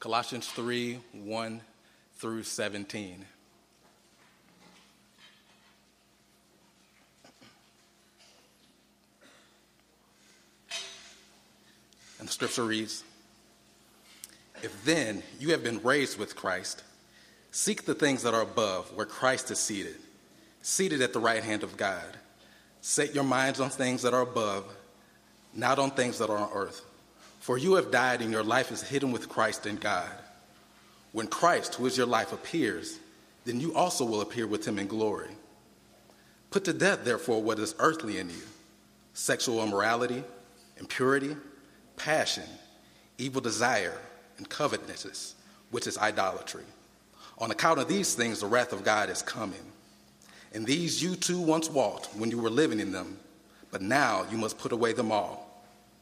Colossians 3 1 through 17. And the scripture reads If then you have been raised with Christ, seek the things that are above, where Christ is seated, seated at the right hand of God. Set your minds on things that are above, not on things that are on earth. For you have died, and your life is hidden with Christ in God. When Christ, who is your life, appears, then you also will appear with him in glory. Put to death, therefore, what is earthly in you sexual immorality, impurity, passion, evil desire, and covetousness, which is idolatry. On account of these things, the wrath of God is coming. And these you too once walked when you were living in them, but now you must put away them all.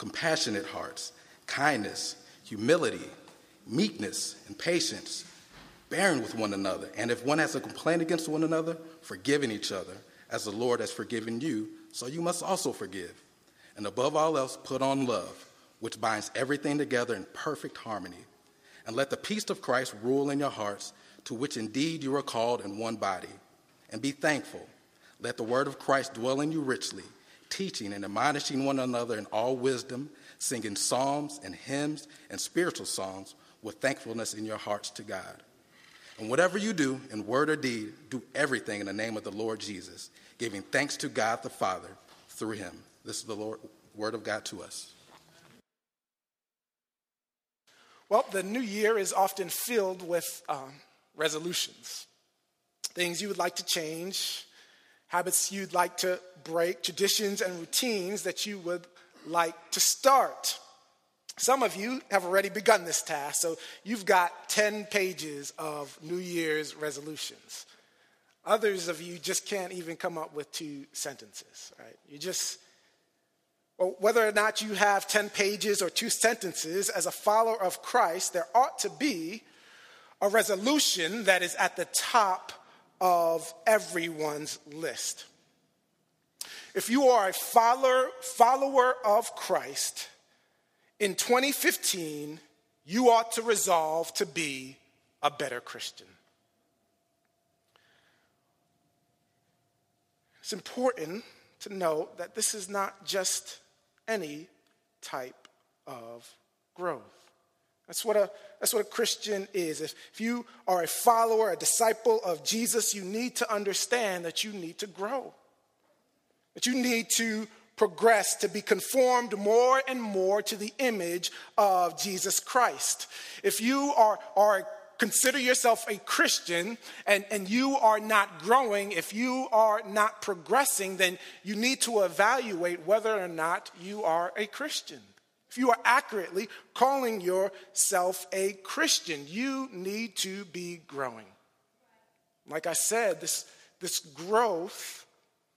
compassionate hearts, kindness, humility, meekness, and patience, bearing with one another. And if one has a complaint against one another, forgiving each other, as the Lord has forgiven you, so you must also forgive. And above all else, put on love, which binds everything together in perfect harmony. And let the peace of Christ rule in your hearts, to which indeed you are called in one body. And be thankful. Let the word of Christ dwell in you richly, teaching and admonishing one another in all wisdom, singing psalms and hymns and spiritual songs with thankfulness in your hearts to God. And whatever you do, in word or deed, do everything in the name of the Lord Jesus, giving thanks to God the Father through him. This is the Lord, word of God to us. Well, the new year is often filled with um, resolutions things you would like to change, habits you'd like to break, traditions and routines that you would like to start. Some of you have already begun this task, so you've got 10 pages of New Year's resolutions. Others of you just can't even come up with two sentences, right? You just, well, whether or not you have 10 pages or two sentences, as a follower of Christ, there ought to be a resolution that is at the top of everyone's list. If you are a follower, follower of Christ, in 2015, you ought to resolve to be a better Christian. It's important to note that this is not just any type of growth. That's what a, that's what a Christian is. If, if you are a follower, a disciple of Jesus, you need to understand that you need to grow, that you need to progress to be conformed more and more to the image of Jesus Christ. If you are, are consider yourself a Christian and, and you are not growing, if you are not progressing, then you need to evaluate whether or not you are a Christian. If you are accurately calling yourself a Christian, you need to be growing. Like I said, this, this growth,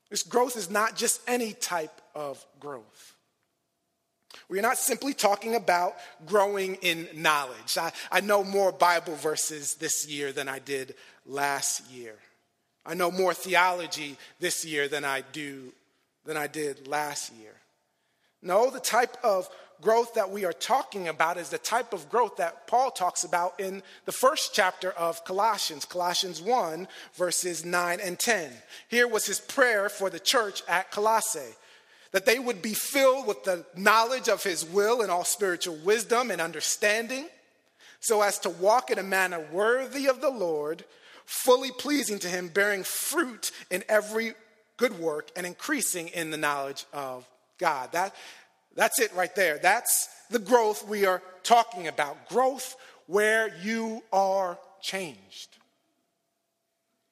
this growth is not just any type of growth. We're not simply talking about growing in knowledge. I, I know more Bible verses this year than I did last year. I know more theology this year than I do than I did last year. No, the type of growth that we are talking about is the type of growth that Paul talks about in the first chapter of Colossians, Colossians 1, verses 9 and 10. Here was his prayer for the church at Colossae that they would be filled with the knowledge of his will and all spiritual wisdom and understanding, so as to walk in a manner worthy of the Lord, fully pleasing to him, bearing fruit in every good work and increasing in the knowledge of God. That, that's it right there. That's the growth we are talking about. Growth where you are changed.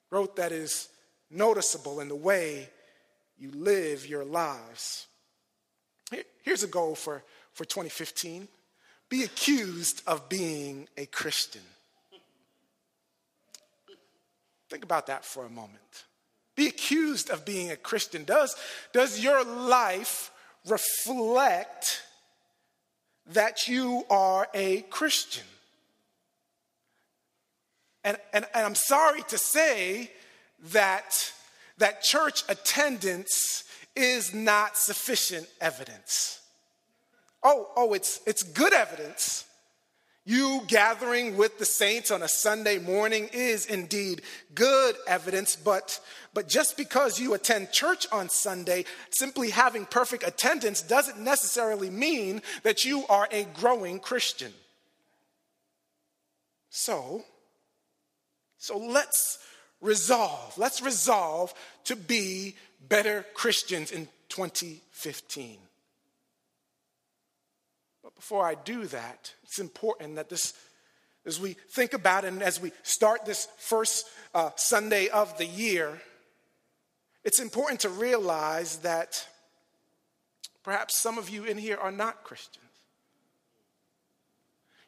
Growth that is noticeable in the way you live your lives. Here's a goal for, for 2015 be accused of being a Christian. Think about that for a moment. Be accused of being a Christian. Does, does your life reflect that you are a Christian? And, and, and I'm sorry to say that, that church attendance is not sufficient evidence. Oh, oh, it's, it's good evidence. You gathering with the saints on a Sunday morning is indeed good evidence, but, but just because you attend church on Sunday, simply having perfect attendance doesn't necessarily mean that you are a growing Christian. So, so let's resolve, let's resolve to be better Christians in 2015. But before I do that, it's important that this, as we think about it and as we start this first uh, Sunday of the year, it's important to realize that perhaps some of you in here are not Christians.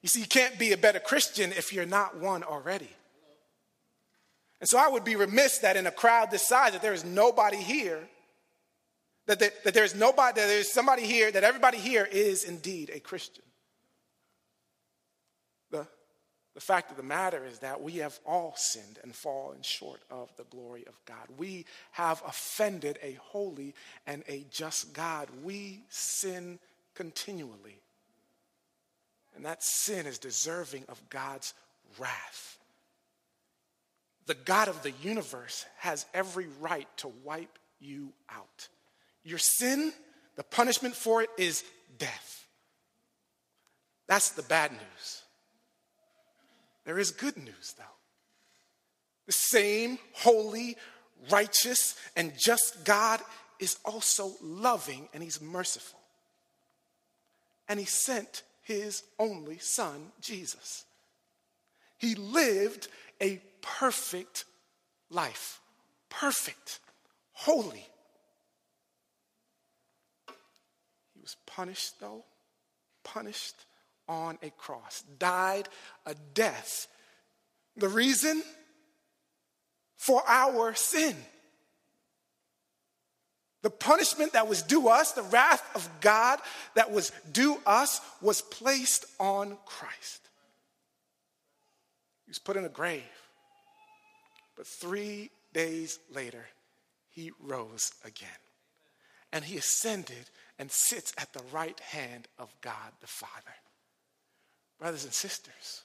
You see, you can't be a better Christian if you're not one already. And so I would be remiss that in a crowd this size, that there is nobody here that, that, that there's nobody, that there's somebody here, that everybody here is indeed a Christian. The, the fact of the matter is that we have all sinned and fallen short of the glory of God. We have offended a holy and a just God. We sin continually. And that sin is deserving of God's wrath. The God of the universe has every right to wipe you out. Your sin, the punishment for it is death. That's the bad news. There is good news, though. The same holy, righteous, and just God is also loving and He's merciful. And He sent His only Son, Jesus. He lived a perfect life, perfect, holy, He was punished, though, punished on a cross, died a death. The reason? For our sin. The punishment that was due us, the wrath of God that was due us, was placed on Christ. He was put in a grave. But three days later, he rose again. And he ascended and sits at the right hand of God the Father. Brothers and sisters,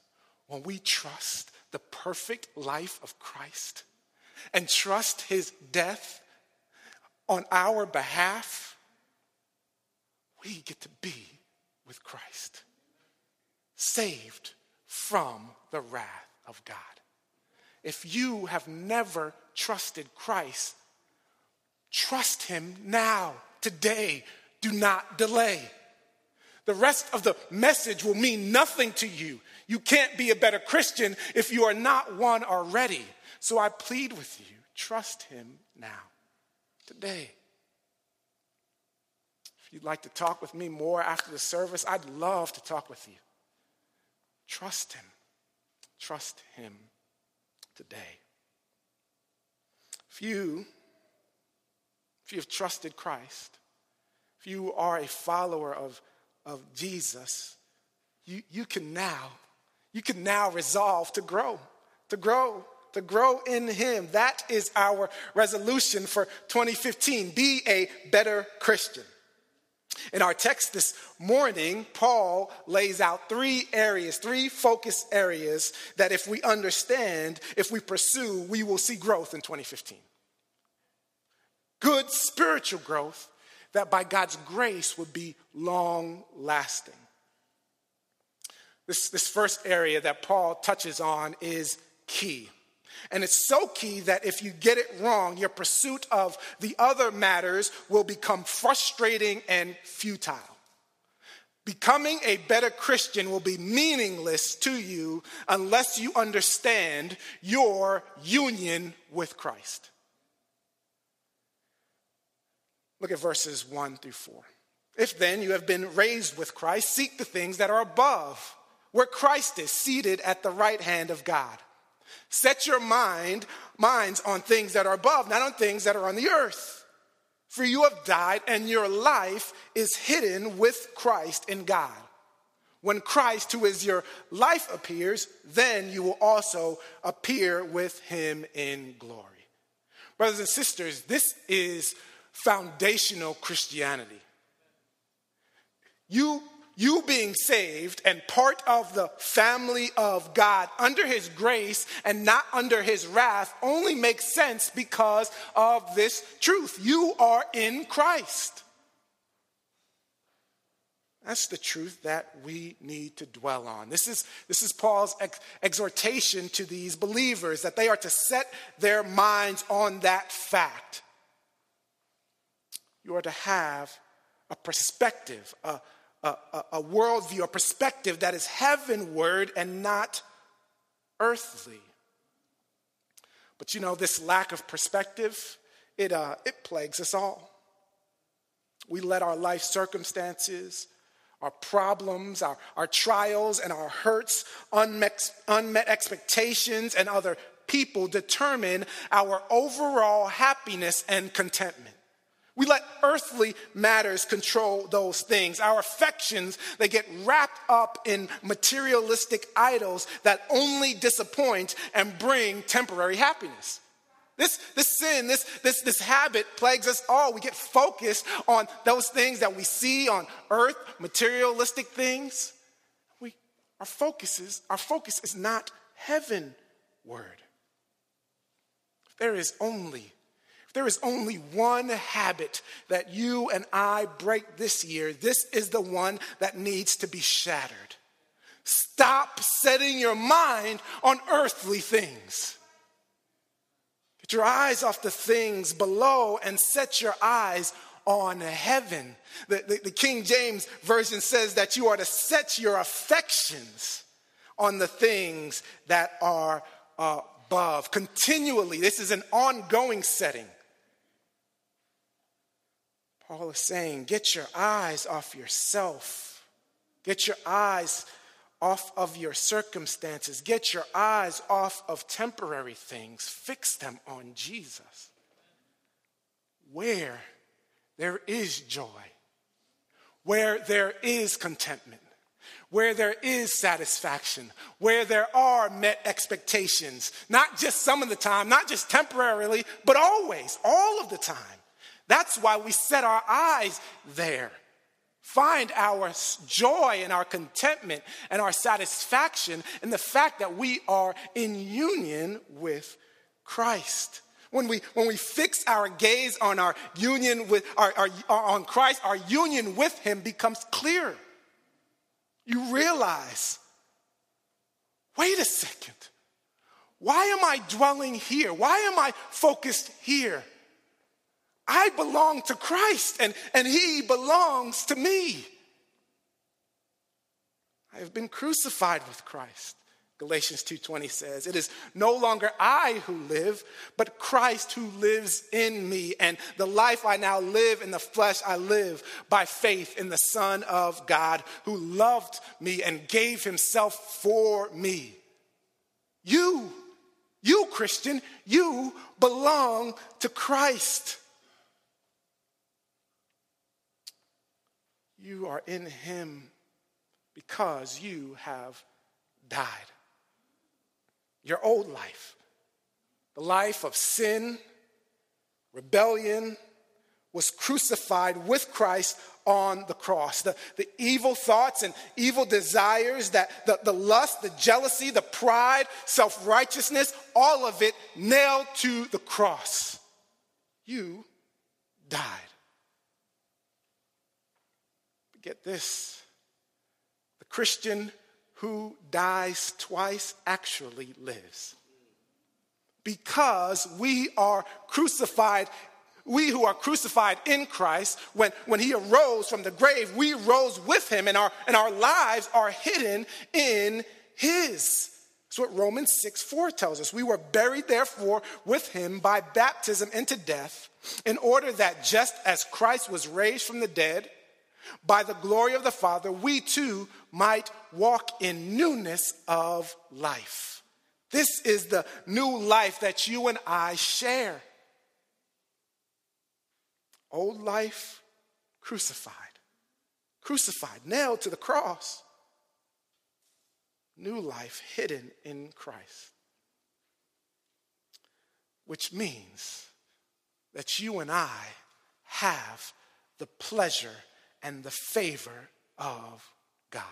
when we trust the perfect life of Christ and trust his death on our behalf, we get to be with Christ, saved from the wrath of God. If you have never trusted Christ, trust him now, today, do not delay. The rest of the message will mean nothing to you. You can't be a better Christian if you are not one already. So I plead with you trust Him now, today. If you'd like to talk with me more after the service, I'd love to talk with you. Trust Him. Trust Him today. If you, if you have trusted Christ, if you are a follower of, of Jesus, you, you can now, you can now resolve to grow, to grow, to grow in Him. That is our resolution for 2015. Be a better Christian. In our text this morning, Paul lays out three areas, three focus areas that if we understand, if we pursue, we will see growth in 2015. Good spiritual growth that by God's grace would be long lasting. This, this first area that Paul touches on is key. And it's so key that if you get it wrong, your pursuit of the other matters will become frustrating and futile. Becoming a better Christian will be meaningless to you unless you understand your union with Christ. Look at verses 1 through 4. If then you have been raised with Christ, seek the things that are above, where Christ is seated at the right hand of God. Set your mind minds on things that are above, not on things that are on the earth. For you have died, and your life is hidden with Christ in God. When Christ, who is your life, appears, then you will also appear with him in glory. Brothers and sisters, this is foundational Christianity. You, you being saved and part of the family of God under his grace and not under his wrath only makes sense because of this truth. You are in Christ. That's the truth that we need to dwell on. This is, this is Paul's ex- exhortation to these believers that they are to set their minds on that fact. You are to have a perspective, a, a, a, a worldview, a perspective that is heavenward and not earthly. But you know, this lack of perspective, it, uh, it plagues us all. We let our life circumstances, our problems, our, our trials, and our hurts, unmet, unmet expectations, and other people determine our overall happiness and contentment. We let earthly matters control those things. Our affections, they get wrapped up in materialistic idols that only disappoint and bring temporary happiness. This, this sin, this, this, this habit plagues us all. We get focused on those things that we see on earth, materialistic things. We, our, focus is, our focus is not heavenward. There is only there is only one habit that you and I break this year. This is the one that needs to be shattered. Stop setting your mind on earthly things. Get your eyes off the things below and set your eyes on heaven. The, the, the, King James Version says that you are to set your affections on the things that are above. Continually, this is an ongoing setting. Paul is saying, get your eyes off yourself. Get your eyes off of your circumstances. Get your eyes off of temporary things. Fix them on Jesus. Where there is joy, where there is contentment, where there is satisfaction, where there are met expectations, not just some of the time, not just temporarily, but always, all of the time. That's why we set our eyes there. Find our joy and our contentment and our satisfaction in the fact that we are in union with Christ. When we, when we fix our gaze on our union with our, our, on Christ, our union with Him becomes clear. You realize, wait a second. Why am I dwelling here? Why am I focused here? I belong to Christ and, and he belongs to me. I have been crucified with Christ. Galatians 2:20 says, "It is no longer I who live, but Christ who lives in me, and the life I now live in the flesh I live by faith in the Son of God who loved me and gave himself for me." You, you Christian, you belong to Christ. You are in him because you have died. Your old life, the life of sin, rebellion, was crucified with Christ on the cross. The, the evil thoughts and evil desires, that the, the lust, the jealousy, the pride, self righteousness, all of it nailed to the cross. You died. Get this the Christian who dies twice actually lives. Because we are crucified, we who are crucified in Christ, when, when he arose from the grave, we rose with him, and our, and our lives are hidden in his. That's what Romans 6 4 tells us. We were buried, therefore, with him by baptism into death, in order that just as Christ was raised from the dead, by the glory of the Father, we too might walk in newness of life. This is the new life that you and I share. Old life crucified, crucified, nailed to the cross. New life hidden in Christ. Which means that you and I have the pleasure and the favor of God.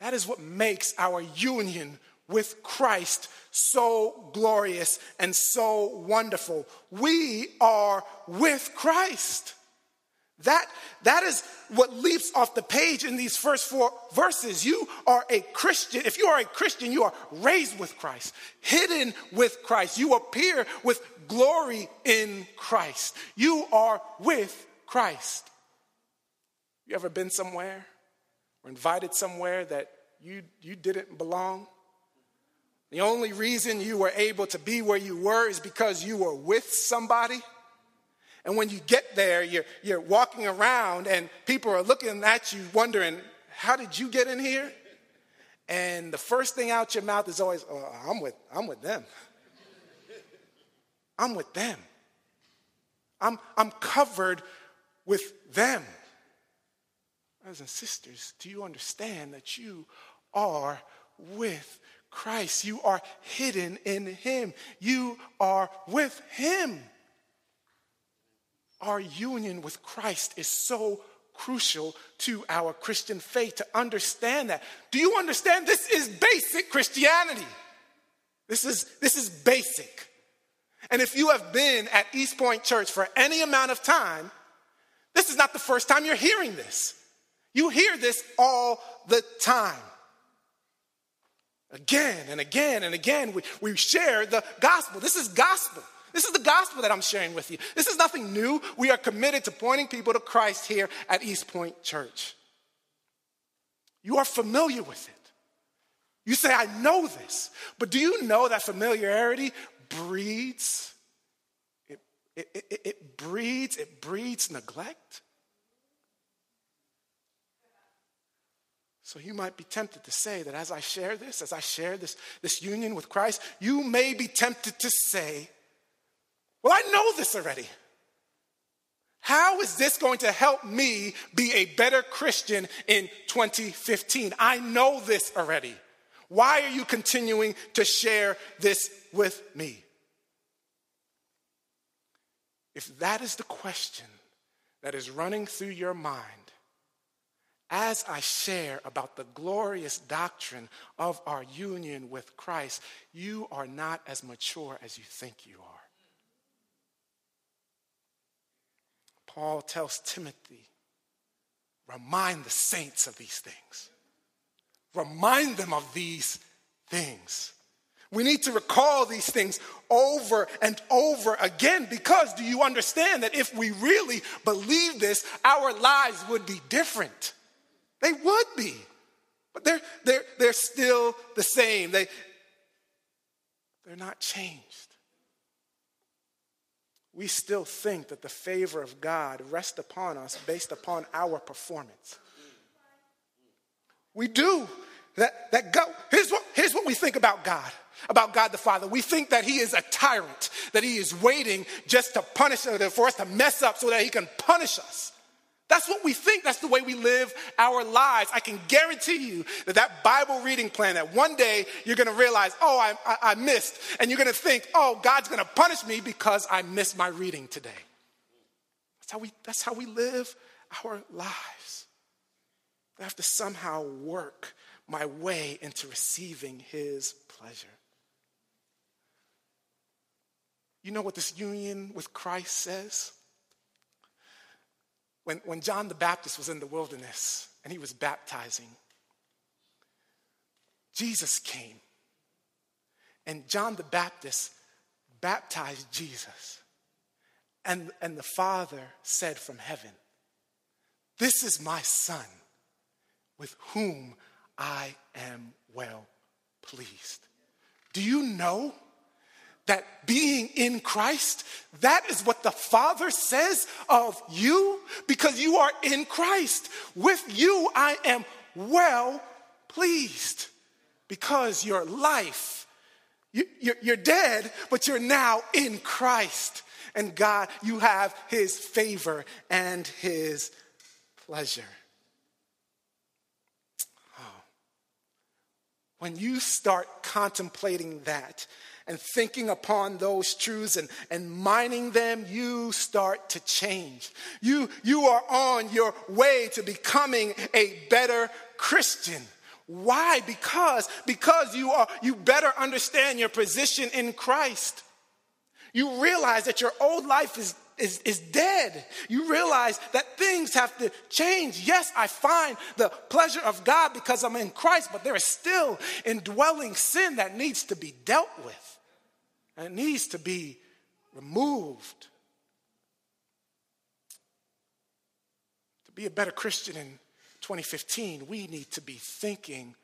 That is what makes our union with Christ so glorious and so wonderful. We are with Christ. That, that is what leaps off the page in these first four verses. You are a Christian. If you are a Christian, you are raised with Christ, hidden with Christ. You appear with glory in Christ. You are with Christ. You ever been somewhere or invited somewhere that you, you didn't belong? The only reason you were able to be where you were is because you were with somebody. And when you get there, you're, you're walking around and people are looking at you wondering, how did you get in here? And the first thing out your mouth is always, oh, I'm, with, I'm with them. I'm with them. I'm, I'm covered with them. Brothers and sisters, do you understand that you are with Christ? You are hidden in Him. You are with Him. Our union with Christ is so crucial to our Christian faith to understand that. Do you understand? This is basic Christianity. This is, this is basic. And if you have been at East Point Church for any amount of time, this is not the first time you're hearing this. You hear this all the time. Again and again and again, we, we share the gospel. This is gospel. This is the gospel that I'm sharing with you. This is nothing new. We are committed to pointing people to Christ here at East Point Church. You are familiar with it. You say, I know this. But do you know that familiarity breeds? It, it, it, it breeds, it breeds neglect. So you might be tempted to say that as I share this, as I share this, this union with Christ, you may be tempted to say, Well, I know this already. How is this going to help me be a better Christian in 2015? I know this already. Why are you continuing to share this with me? If that is the question that is running through your mind, as I share about the glorious doctrine of our union with Christ, you are not as mature as you think you are. Paul tells Timothy, remind the saints of these things. Remind them of these things. We need to recall these things over and over again because do you understand that if we really believe this, our lives would be different? They would be. But they're, they're, they're still the same. They, they're not changed. We still think that the favor of God rests upon us based upon our performance. We do. That, that God, here's, what, here's what we think about God, about God the Father. We think that He is a tyrant, that He is waiting just to punish us, for us to mess up so that He can punish us. That's what we think. That's the way we live our lives. I can guarantee you that that Bible reading plan, that one day you're going to realize, oh, I, I, I, missed. And you're going to think, oh, God's going to punish me because I missed my reading today. That's how we, that's how we live our lives. I have to somehow work my way into receiving his pleasure. You know what this union with Christ says? When, when John the Baptist was in the wilderness and he was baptizing, Jesus came. And John the Baptist baptized Jesus. And, and the Father said from heaven, This is my Son with whom I am well pleased. Do you know that being in Christ, that is what the Father says of you because you are in Christ. With you, I am well pleased because your life, you, are dead, but you're now in Christ. And God, you have His favor and His pleasure. Oh. When you start contemplating that, and thinking upon those truths and, and mining them, you start to change. You, you are on your way to becoming a better Christian. Why? Because, because you are, you better understand your position in Christ. You realize that your old life is is, is dead. You realize that things have to change. Yes, I find the pleasure of God because I'm in Christ, but there is still indwelling sin that needs to be dealt with. And it needs to be removed. To be a better Christian in 2015, we need to be thinking,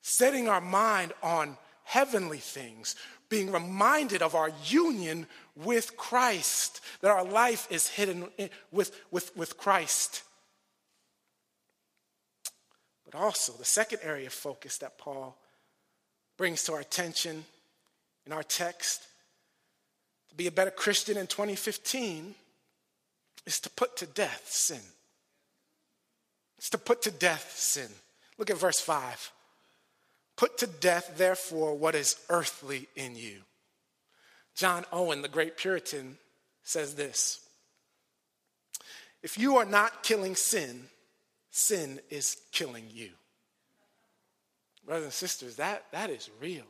setting our mind on heavenly things, being reminded of our union with Christ, that our life is hidden with, with, with Christ. But also, the second area of focus that Paul brings to our attention in our text, to be a better Christian in 2015 is to put to death sin. It's to put to death sin. Look at verse 5. Put to death, therefore, what is earthly in you. John Owen, the great Puritan, says this If you are not killing sin, sin is killing you. Brothers and sisters, that, that is real.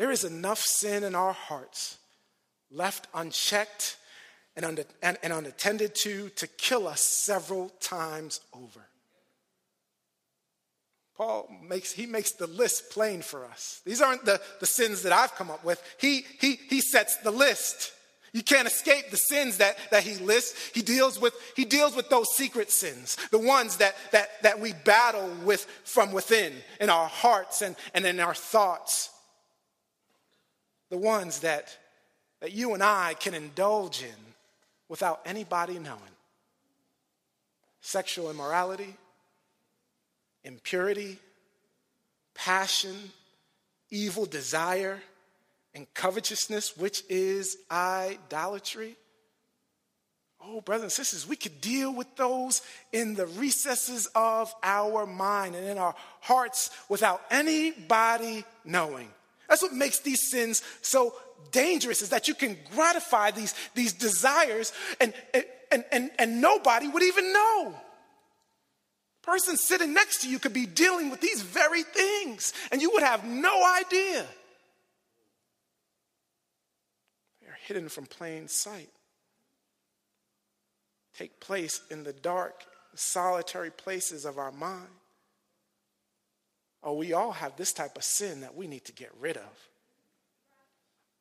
There is enough sin in our hearts left unchecked and, and, and unattended to to kill us several times over. Paul makes, he makes the list plain for us. These aren't the, the sins that I've come up with. He, he, he sets the list. You can't escape the sins that, that he lists. He deals with, he deals with those secret sins, the ones that, that, that we battle with from within in our hearts and, and in our thoughts the ones that, that you and I can indulge in without anybody knowing sexual immorality, impurity, passion, evil desire, and covetousness, which is idolatry. Oh, brothers and sisters, we could deal with those in the recesses of our mind and in our hearts without anybody knowing. That's what makes these sins so dangerous is that you can gratify these, these desires and, and, and, and nobody would even know. Person sitting next to you could be dealing with these very things and you would have no idea. They're hidden from plain sight. Take place in the dark, solitary places of our mind. Oh, we all have this type of sin that we need to get rid of.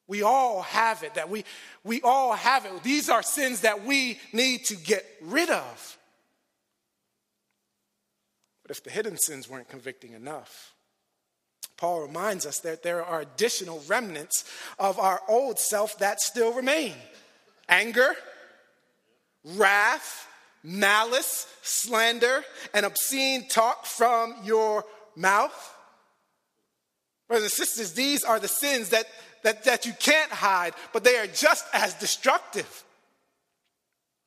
We all have it, that we, we all have it. These are sins that we need to get rid of. But if the hidden sins weren't convicting enough, Paul reminds us that there are additional remnants of our old self that still remain anger, wrath, malice, slander, and obscene talk from your mouth. Brothers and sisters, these are the sins that, that, that you can't hide, but they are just as destructive.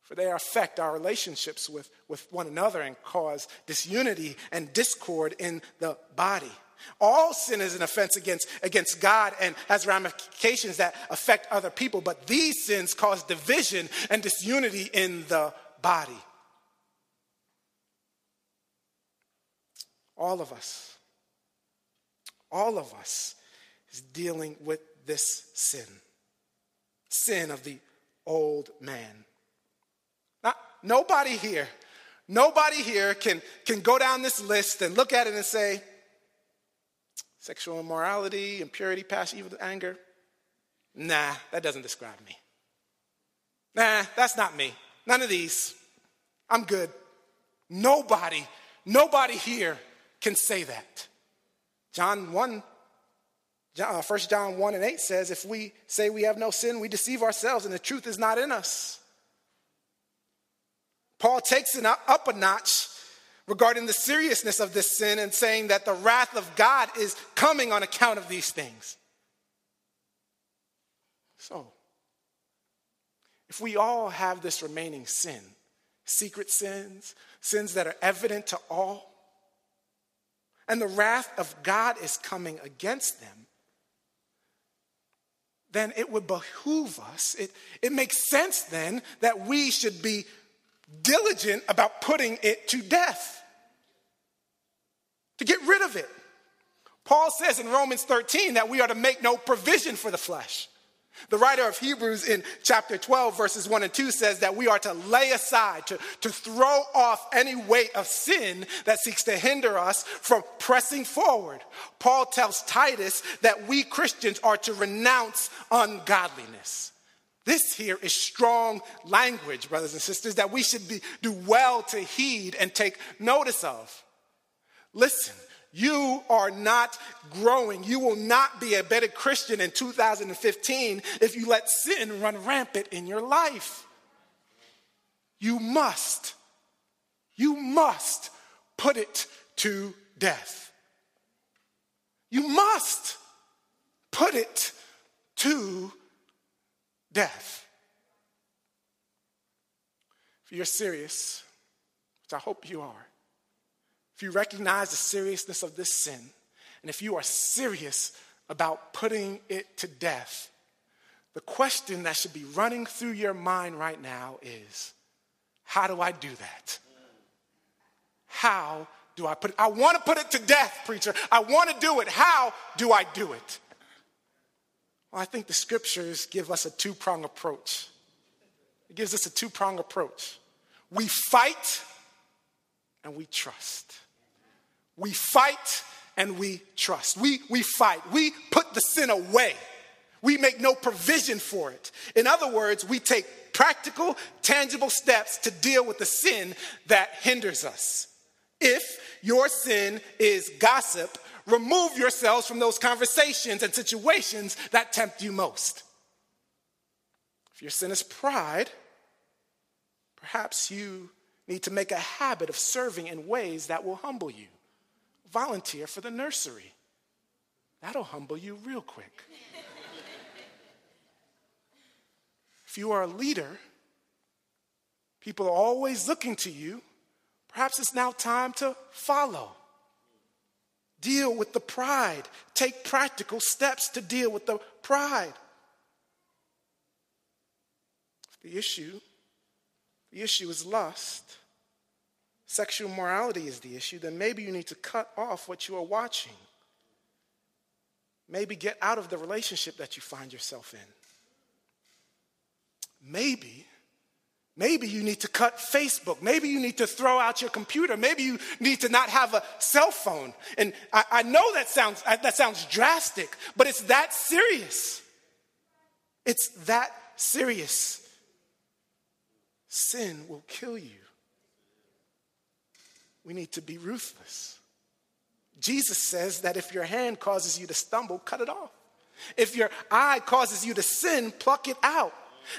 For they affect our relationships with, with one another and cause disunity and discord in the body. All sin is an offense against, against God and has ramifications that affect other people, but these sins cause division and disunity in the body. All of us, all of us is dealing with this sin sin of the old man. Not, nobody here, nobody here can, can go down this list and look at it and say, sexual immorality, impurity, passion, evil, anger. Nah, that doesn't describe me. Nah, that's not me. None of these. I'm good. Nobody, nobody here can say that. John 1 Uh, 1 John 1 and 8 says, If we say we have no sin, we deceive ourselves and the truth is not in us. Paul takes it up a notch regarding the seriousness of this sin and saying that the wrath of God is coming on account of these things. So, if we all have this remaining sin, secret sins, sins that are evident to all, and the wrath of God is coming against them, then it would behoove us, it, it makes sense then that we should be diligent about putting it to death, to get rid of it. Paul says in Romans 13 that we are to make no provision for the flesh. The writer of Hebrews in chapter 12, verses 1 and 2 says that we are to lay aside, to, to throw off any weight of sin that seeks to hinder us from pressing forward. Paul tells Titus that we Christians are to renounce ungodliness. This here is strong language, brothers and sisters, that we should be, do well to heed and take notice of. Listen, you are not growing. You will not be a better Christian in 2015 if you let sin run rampant in your life. You must, you must put it to death. You must put it to death. If you're serious, which I hope you are, if you recognize the seriousness of this sin, and if you are serious about putting it to death, the question that should be running through your mind right now is how do I do that? How do I put it? I want to put it to death, preacher. I want to do it. How do I do it? Well, I think the scriptures give us a two prong approach. It gives us a two prong approach. We fight and we trust. We fight and we trust. We, we fight. We put the sin away. We make no provision for it. In other words, we take practical, tangible steps to deal with the sin that hinders us. If your sin is gossip, remove yourselves from those conversations and situations that tempt you most. If your sin is pride, perhaps you need to make a habit of serving in ways that will humble you volunteer for the nursery. That'll humble you real quick. if you are a leader, people are always looking to you. Perhaps it's now time to follow. Deal with the pride. Take practical steps to deal with the pride. The issue, the issue is lust sexual morality is the issue, then maybe you need to cut off what you are watching. Maybe get out of the relationship that you find yourself in. Maybe, maybe you need to cut Facebook. Maybe you need to throw out your computer. Maybe you need to not have a cell phone. And I, I know that sounds, that sounds drastic, but it's that serious. It's that serious. Sin will kill you we need to be ruthless. Jesus says that if your hand causes you to stumble, cut it off. If your eye causes you to sin, pluck it out.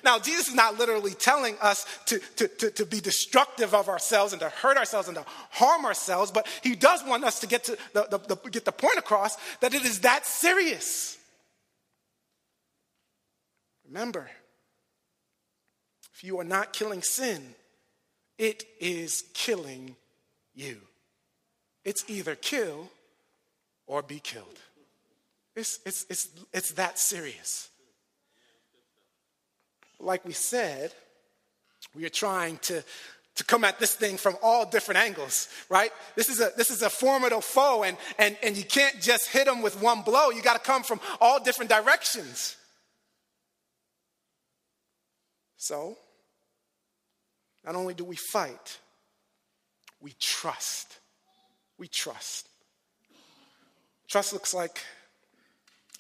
Now, Jesus is not literally telling us to, to, to, to, be destructive of ourselves and to hurt ourselves and to harm ourselves, but he does want us to get, to the, the, the, get the point across that it is that serious. Remember, if you are not killing sin, it is killing you. It's either kill or be killed. It's, it's, it's, it's that serious. Like we said, we are trying to, to come at this thing from all different angles, right? This is a, this is a formidable foe, and, and, and you can't just hit them with one blow. You got to come from all different directions. So, not only do we fight, we trust. We trust. Trust looks like,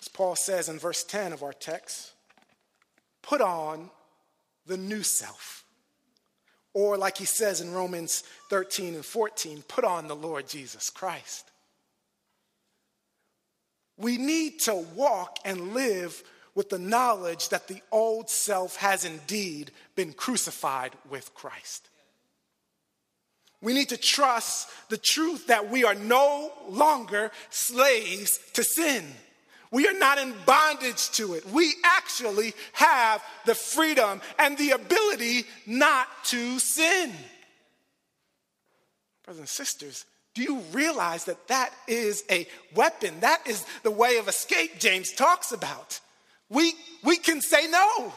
as Paul says in verse 10 of our text, put on the new self. Or, like he says in Romans 13 and 14, put on the Lord Jesus Christ. We need to walk and live with the knowledge that the old self has indeed been crucified with Christ. We need to trust the truth that we are no longer slaves to sin. We are not in bondage to it. We actually have the freedom and the ability not to sin. Brothers and sisters, do you realize that that is a weapon? That is the way of escape James talks about. We, we can say no,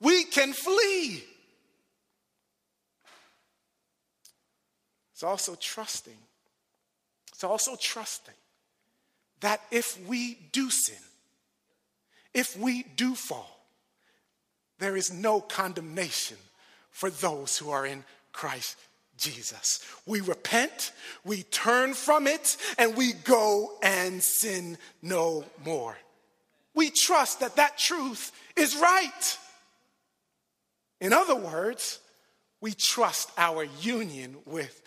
we can flee. It's also trusting. It's also trusting that if we do sin, if we do fall, there is no condemnation for those who are in Christ Jesus. We repent, we turn from it, and we go and sin no more. We trust that that truth is right. In other words, we trust our union with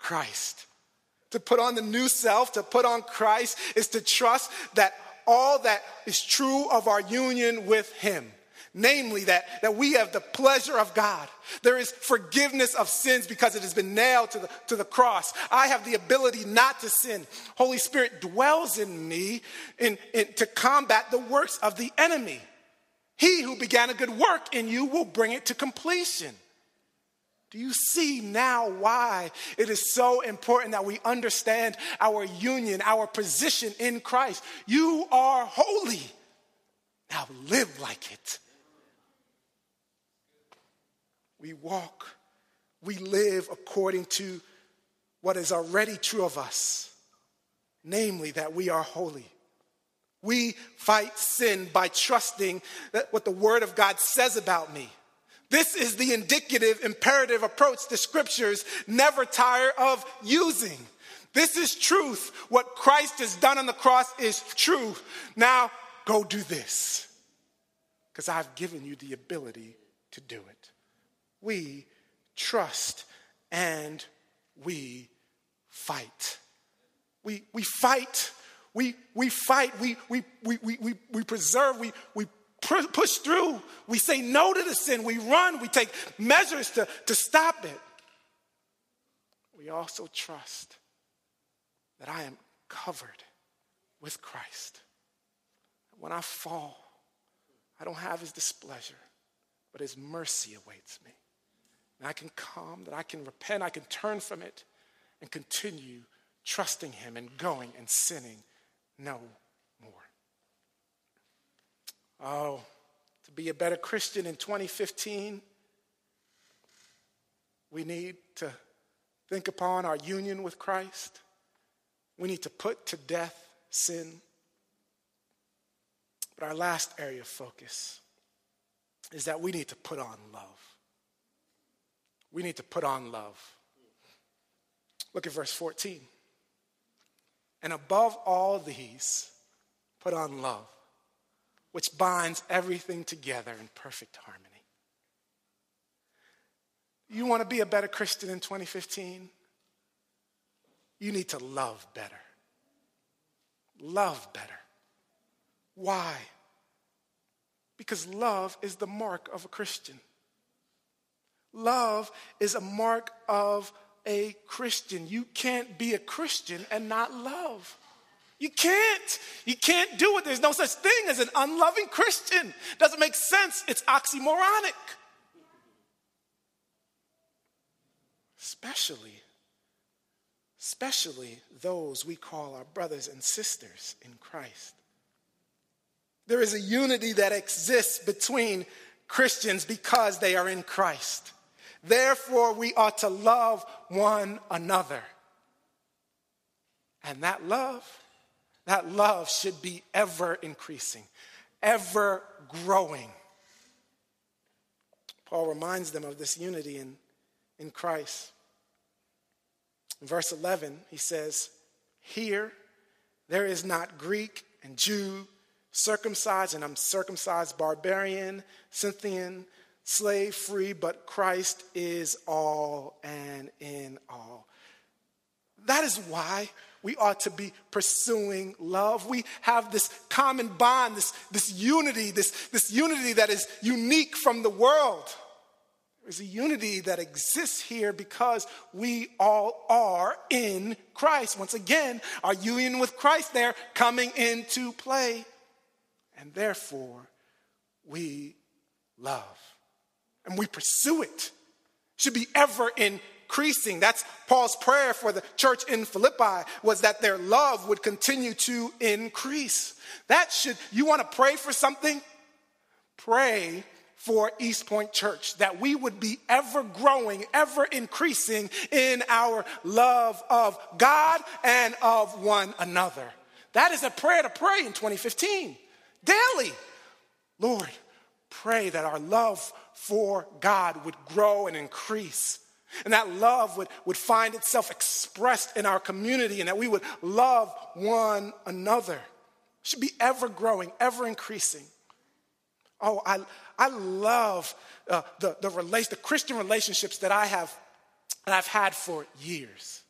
Christ. To put on the new self, to put on Christ, is to trust that all that is true of our union with Him, namely that, that we have the pleasure of God. There is forgiveness of sins because it has been nailed to the, to the cross. I have the ability not to sin. Holy Spirit dwells in me in, in, to combat the works of the enemy. He who began a good work in you will bring it to completion. Do you see now why it is so important that we understand our union, our position in Christ? You are holy. Now live like it. We walk, we live according to what is already true of us, namely that we are holy. We fight sin by trusting that what the Word of God says about me. This is the indicative, imperative approach the scriptures never tire of using. This is truth. What Christ has done on the cross is true. Now go do this because I've given you the ability to do it. We trust and we fight. We, we fight. We, we fight. We, we, we, we, we, preserve. We, we push through. We say no to the sin. We run. We take measures to, to stop it. We also trust that I am covered with Christ. When I fall, I don't have his displeasure, but his mercy awaits me. And I can come, that I can repent, I can turn from it and continue trusting him and going and sinning no Oh, to be a better Christian in 2015, we need to think upon our union with Christ. We need to put to death sin. But our last area of focus is that we need to put on love. We need to put on love. Look at verse 14. And above all these, put on love which binds everything together in perfect harmony. You want to be a better Christian in 2015? You need to love better. Love better. Why? Because love is the mark of a Christian. Love is a mark of a Christian. You can't be a Christian and not love. You can't. You can't do it. There's no such thing as an unloving Christian. Doesn't make sense. It's oxymoronic. Especially, especially those we call our brothers and sisters in Christ. There is a unity that exists between Christians because they are in Christ. Therefore, we ought to love one another. And that love that love should be ever increasing, ever growing. Paul reminds them of this unity in, in Christ. In verse 11, he says, Here there is not Greek and Jew, circumcised and uncircumcised, barbarian, Scythian, slave free, but Christ is all and in all. That is why we ought to be pursuing love. We have this common bond, this, this unity, this, this unity that is unique from the world. There's a unity that exists here because we all are in Christ. Once again, our union with Christ there coming into play. And therefore, we love. And we pursue it. Should be ever increasing. That's Paul's prayer for the church in Philippi was that their love would continue to increase. That should, you want to pray for something? Pray for East Point Church, that we would be ever growing, ever increasing in our love of God and of one another. That is a prayer to pray in 2015, daily. Lord, pray that our love for God would grow and increase. And that love would, would find itself expressed in our community and that we would love one another. It should be ever growing, ever increasing. Oh, I, I love uh, the, the, relation, the Christian relationships that I have that I've had for years.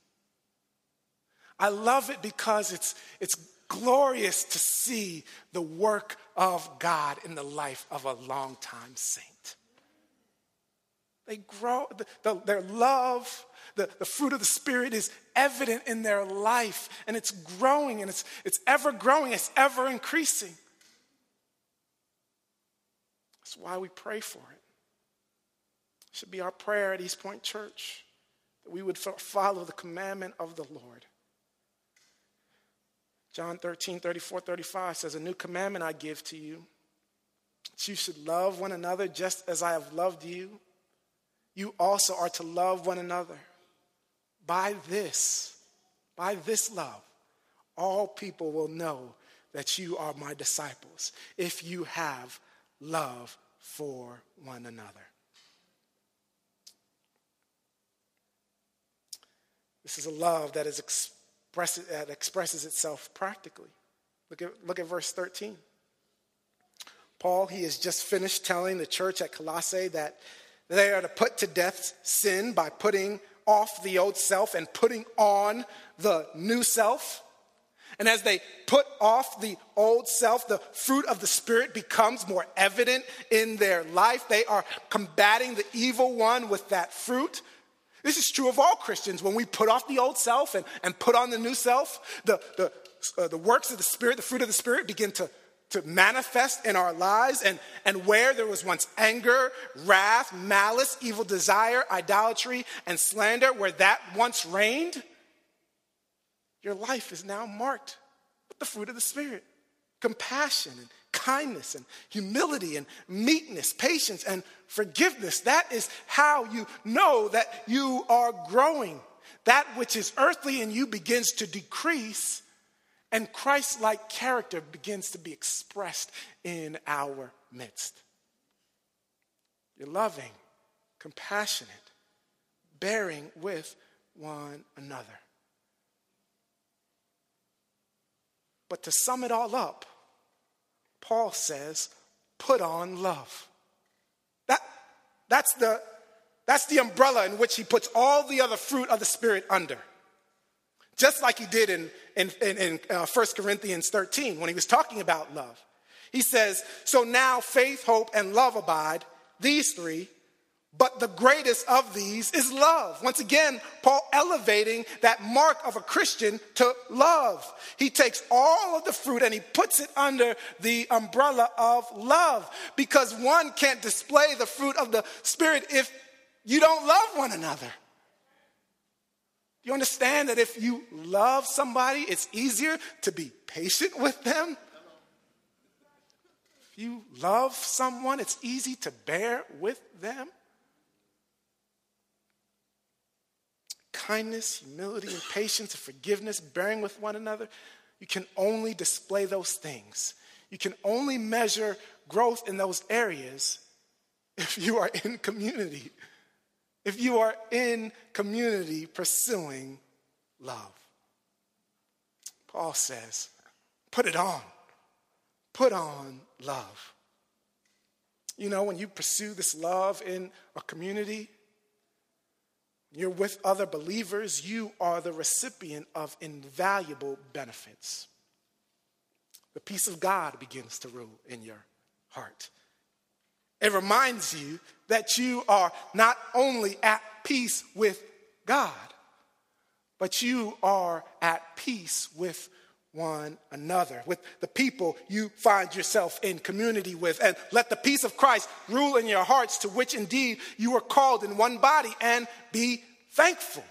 I love it because it's, it's glorious to see the work of God in the life of a longtime saint. They grow, the, the, their love, the, the fruit of the Spirit is evident in their life, and it's growing, and it's, it's ever growing, it's ever increasing. That's why we pray for it. it. Should be our prayer at East Point Church that we would follow the commandment of the Lord. John 13, 34, 35 says, A new commandment I give to you. That you should love one another just as I have loved you. You also are to love one another. By this, by this love, all people will know that you are my disciples if you have love for one another. This is a love that, is express, that expresses itself practically. Look at, look at verse 13. Paul, he has just finished telling the church at Colossae that they are to put to death sin by putting off the old self and putting on the new self. And as they put off the old self, the fruit of the Spirit becomes more evident in their life. They are combating the evil one with that fruit. This is true of all Christians. When we put off the old self and, and put on the new self, the, the, uh, the works of the Spirit, the fruit of the Spirit begin to, to manifest in our lives. And, and where there was once anger, wrath, malice, evil desire, idolatry, and slander, where that once reigned, your life is now marked with the fruit of the Spirit compassion and kindness and humility and meekness, patience and forgiveness. That is how you know that you are growing. That which is earthly in you begins to decrease, and Christ like character begins to be expressed in our midst. You're loving, compassionate, bearing with one another. But to sum it all up, Paul says, put on love. That, that's, the, that's the umbrella in which he puts all the other fruit of the Spirit under. Just like he did in, in, in, in uh, 1 Corinthians 13 when he was talking about love. He says, So now faith, hope, and love abide, these three, but the greatest of these is love. Once again, Paul elevating that mark of a Christian to love. He takes all of the fruit and he puts it under the umbrella of love because one can't display the fruit of the Spirit if you don't love one another. You understand that if you love somebody, it's easier to be patient with them? If you love someone, it's easy to bear with them? kindness, humility, and patience, and forgiveness, bearing with one another, you can only display those things. You can only measure growth in those areas if you are in community. If you are in community pursuing love. Paul says, put it on. Put on love. You know, when you pursue this love in a community, you're with other believers, you are the recipient of invaluable benefits. The peace of God begins to rule in your heart. It reminds you that you are not only at peace with God, but you are at peace with one another, with the people you find yourself in community with. And let the peace of Christ rule in your hearts, to which indeed you are called in one body, and be thankful.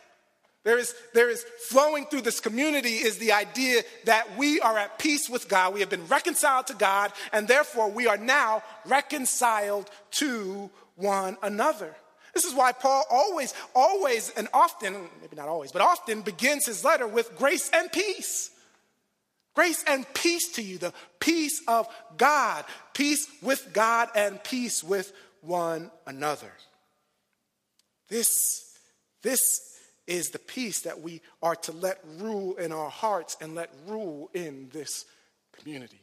There is, there is flowing through this community is the idea that we are at peace with God. We have been reconciled to God, and therefore we are now reconciled to one another. This is why Paul always, always, and often, maybe not always, but often begins his letter with grace and peace. Grace and peace to you, the peace of God, peace with God and peace with one another. This, this is the peace that we are to let rule in our hearts and let rule in this community.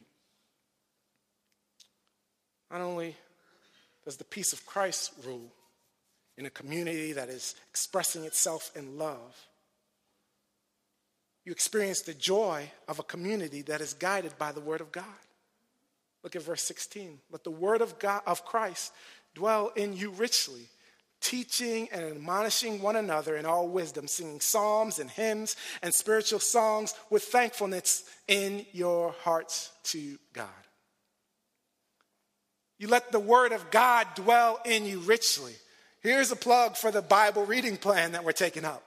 Not only does the peace of Christ rule in a community that is expressing itself in love, you experience the joy of a community that is guided by the Word of God. Look at verse 16. Let the Word of God of Christ dwell in you richly teaching and admonishing one another in all wisdom, singing psalms and hymns and spiritual songs with thankfulness in your hearts to God. You let the word of God dwell in you richly. Here's a plug for the Bible reading plan that we're taking up.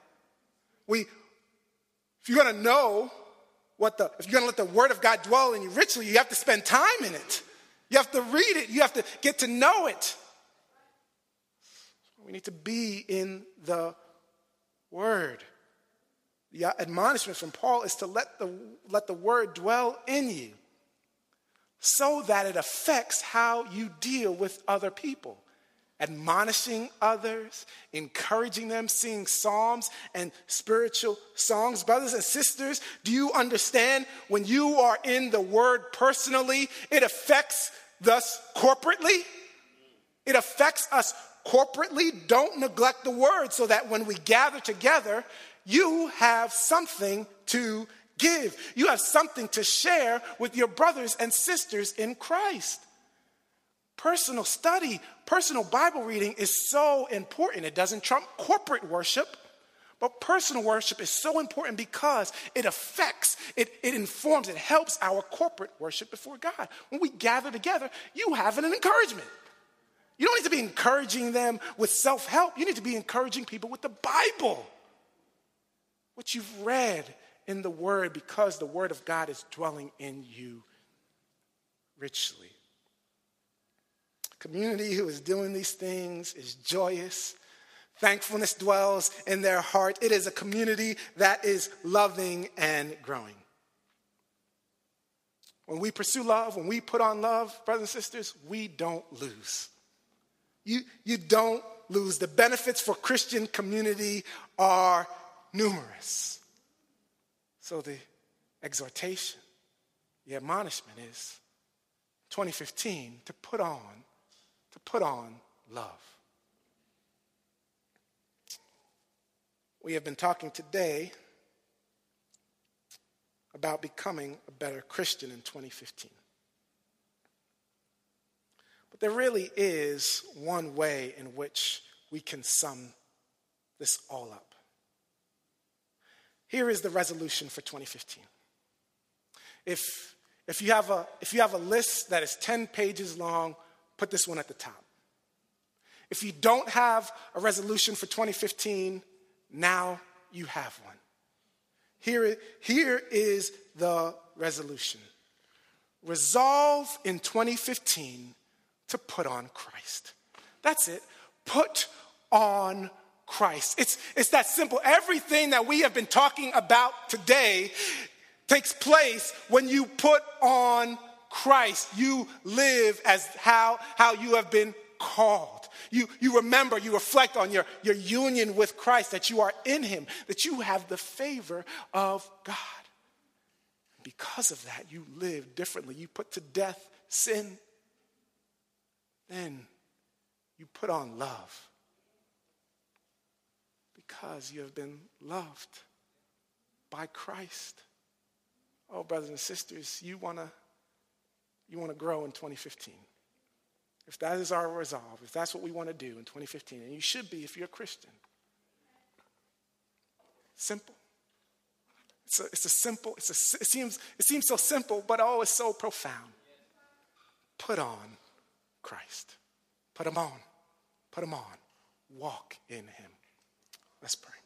We, if you're going to know what the, if you're going to let the word of God dwell in you richly, you have to spend time in it. You have to read it. You have to get to know it. We need to be in the Word. The admonishment from Paul is to let the, let the Word dwell in you so that it affects how you deal with other people. Admonishing others, encouraging them, singing psalms and spiritual songs. Brothers and sisters, do you understand when you are in the Word personally, it affects us corporately? It affects us corporately, don't neglect the word so that when we gather together, you have something to give. You have something to share with your brothers and sisters in Christ. Personal study, personal Bible reading is so important. It doesn't trump corporate worship, but personal worship is so important because it affects, it, it informs, it helps our corporate worship before God. When we gather together, you have an encouragement. You don't need to be encouraging them with self help. You need to be encouraging people with the Bible, what you've read in the Word, because the Word of God is dwelling in you richly. community who is doing these things is joyous. Thankfulness dwells in their heart. It is a community that is loving and growing. When we pursue love, when we put on love, brothers and sisters, we don't lose you, you don't lose. The benefits for Christian community are numerous. So the exhortation, the admonishment is 2015 to put on, to put on love. We have been talking today about becoming a better Christian in 2015 there really is one way in which we can sum this all up. Here is the resolution for 2015. If, if, you have a, if you have a list that is 10 pages long, put this one at the top. If you don't have a resolution for 2015, now you have one. Here, here is the resolution Resolve in 2015 to put on Christ. That's it. Put on Christ. It's, it's that simple. Everything that we have been talking about today takes place when you put on Christ. You live as how, how you have been called. You, you remember, you reflect on your, your union with Christ, that you are in Him, that you have the favor of God. Because of that, you live differently. You put to death sin then you put on love. because you have been loved by Christ. Oh, brothers and sisters, you want to you want to grow in 2015. If that is our resolve, if that's what we want to do in 2015, and you should be if you're a Christian. Simple. It's a, it's a simple, it's a, it, seems, it seems so simple, but oh, it's so profound. Put on Christ. Put him on. Put him on. Walk in him. Let's pray.